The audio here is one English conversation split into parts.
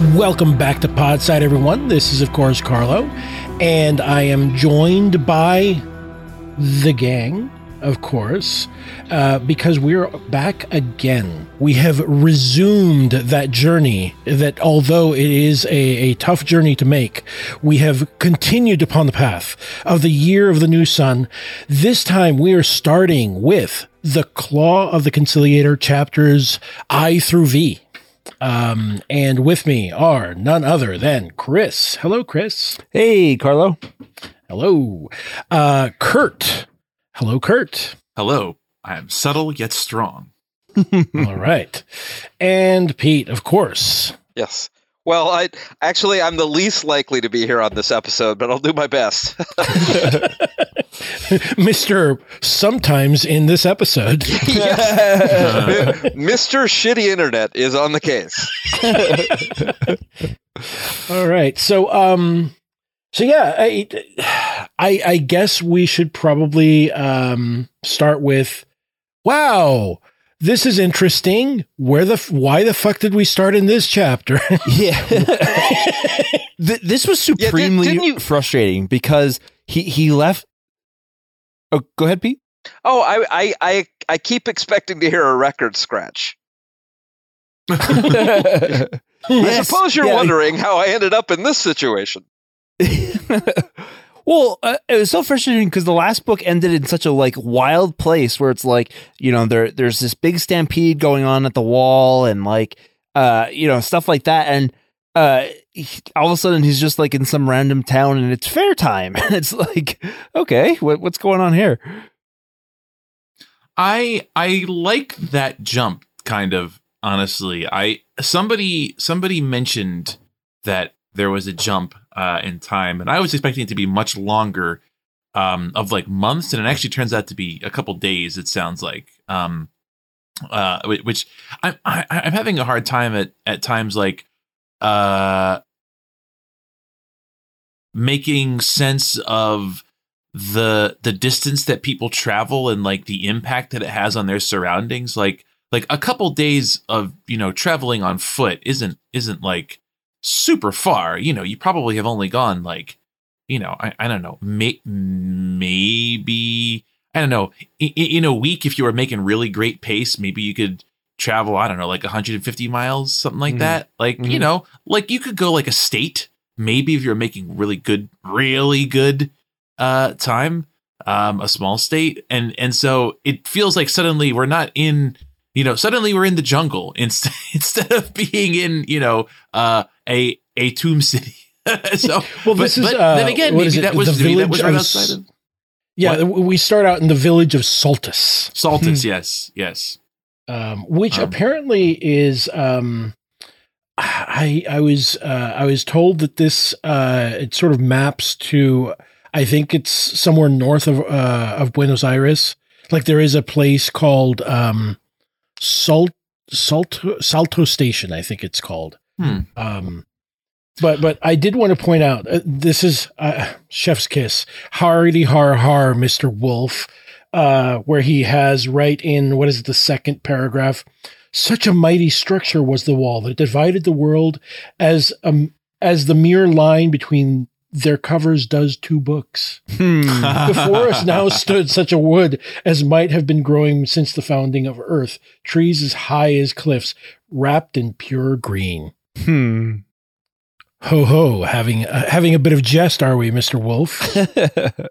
Welcome back to Podside, everyone. This is, of course, Carlo, and I am joined by the gang, of course, uh, because we're back again. We have resumed that journey that, although it is a, a tough journey to make, we have continued upon the path of the year of the new sun. This time we are starting with the Claw of the Conciliator chapters I through V. Um, and with me are none other than Chris. Hello, Chris. Hey, Carlo. Hello. Uh, Kurt. Hello, Kurt. Hello. I am subtle yet strong. All right. And Pete, of course. Yes. Well, I actually I'm the least likely to be here on this episode, but I'll do my best. Mr. Sometimes in this episode. Mr. Shitty Internet is on the case. All right. So um so yeah, I I, I guess we should probably um start with wow, this is interesting. Where the why the fuck did we start in this chapter? Yeah. Th- this was did- supremely didn't you- frustrating because he he left. Oh, go ahead, Pete. Oh, I I I, I keep expecting to hear a record scratch. I Yes, suppose you're yeah. wondering how I ended up in this situation. Well, uh, it was so frustrating because the last book ended in such a like wild place where it's like you know there there's this big stampede going on at the wall and like uh you know stuff like that. And uh he- all of a sudden he's just like in some random town and it's fair time. And it's like okay what, what's going on here? I I like that jump kind of honestly. I somebody somebody mentioned that there was a jump uh in time and I was expecting it to be much longer um of like months and it actually turns out to be a couple days it sounds like. Um uh which I'm I, I'm having a hard time at at times like uh making sense of the the distance that people travel and like the impact that it has on their surroundings like like a couple days of you know traveling on foot isn't isn't like super far you know you probably have only gone like you know i, I don't know may, maybe i don't know in, in a week if you were making really great pace maybe you could travel i don't know like 150 miles something like Mhm. that like you Mhm. know like you could go like a state maybe if you're making really good really good uh time um a small state and and so it feels like suddenly we're not in you know suddenly we're in the jungle instead instead of being in you know uh a a tomb city so well, but, this is but uh, then again maybe that was the maybe village that was right of outside of Yeah, we start out in the village of Saltus. Saltus yes yes um, which Um, apparently is um, I I was uh, I was told that this uh, it sort of maps to I think it's somewhere north of uh, of Buenos Aires. Like there is a place called um, Salt Salto Salto Station, I think it's called. Hmm. Um, but but I did want to point out uh, this is uh, Chef's Kiss, hardy har har, Mister Wolfe, uh, where he has right in what is it, the second paragraph. Such a mighty structure was the wall that divided the world as um as the mere line between their covers does two books. Hmm. Before us now stood such a wood as might have been growing since the founding of earth, trees as high as cliffs, wrapped in pure green. Hmm. Ho ho, having uh, having a bit of jest, are we, Mister Wolfe?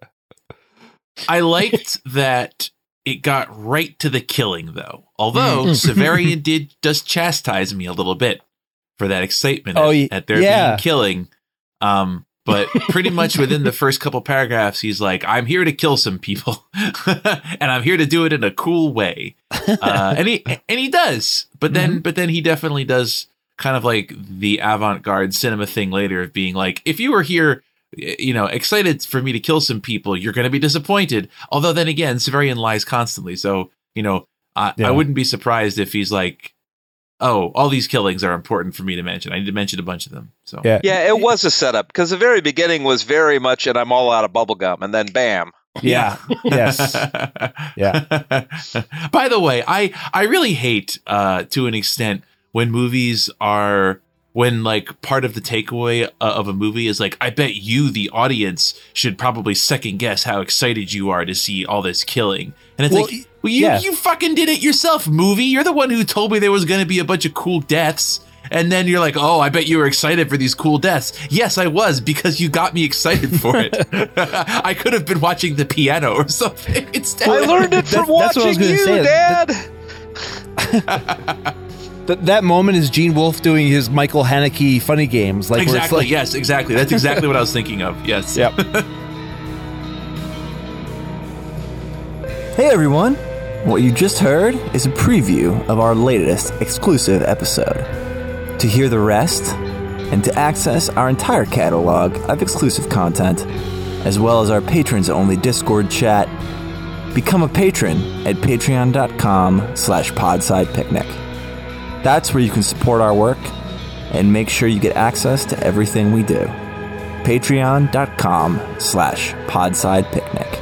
I liked that it got right to the killing, though. Although Mm. Severian did just chastise me a little bit for that excitement Oh, at, y- at there yeah. being killing. Um, but pretty much within the first couple paragraphs, he's like, "I'm here to kill some people, and I'm here to do it in a cool way." Uh, and he and he does, but then Mm-hmm. but then he definitely does kind of like the avant-garde cinema thing later of being like, "If you were here." you know, excited for me to kill some people, you're going to be disappointed. Although then again, Severian lies constantly. So, you know, I, Yeah. I wouldn't be surprised if he's like, oh, all these killings are important for me to mention. I need to mention a bunch of them. So, Yeah. Yeah, it was a setup because the very beginning was very much, and I'm all out of bubblegum, and then bam. yeah. yes. Yeah. By the way, I I really hate uh to an extent when movies are when like part of the takeaway uh, of a movie is like I bet you the audience should probably second guess how excited you are to see all this killing. And it's Well, like well you yeah. you fucking did it yourself, movie. You're the one who told me there was going to be a bunch of cool deaths. And then you're like, "Oh, I bet you were excited for these cool deaths." Yes, I was because you got me excited for it. I could have been watching the piano or something instead. I learned it from That- that's what I was watching you, say. Dad. Th- that moment is Gene Wolfe doing his Michael Haneke funny games, like exactly. like, yes, exactly. That's exactly what I was thinking of. Yes. Yep. Hey everyone! What you just heard is a preview of our latest exclusive episode. To hear the rest, and to access our entire catalog of exclusive content, as well as our patrons only Discord chat, become a patron at patreon.com slash podsidepicnic. That's where you can support our work and make sure you get access to everything we do. Patreon.com slash podsidepicnic.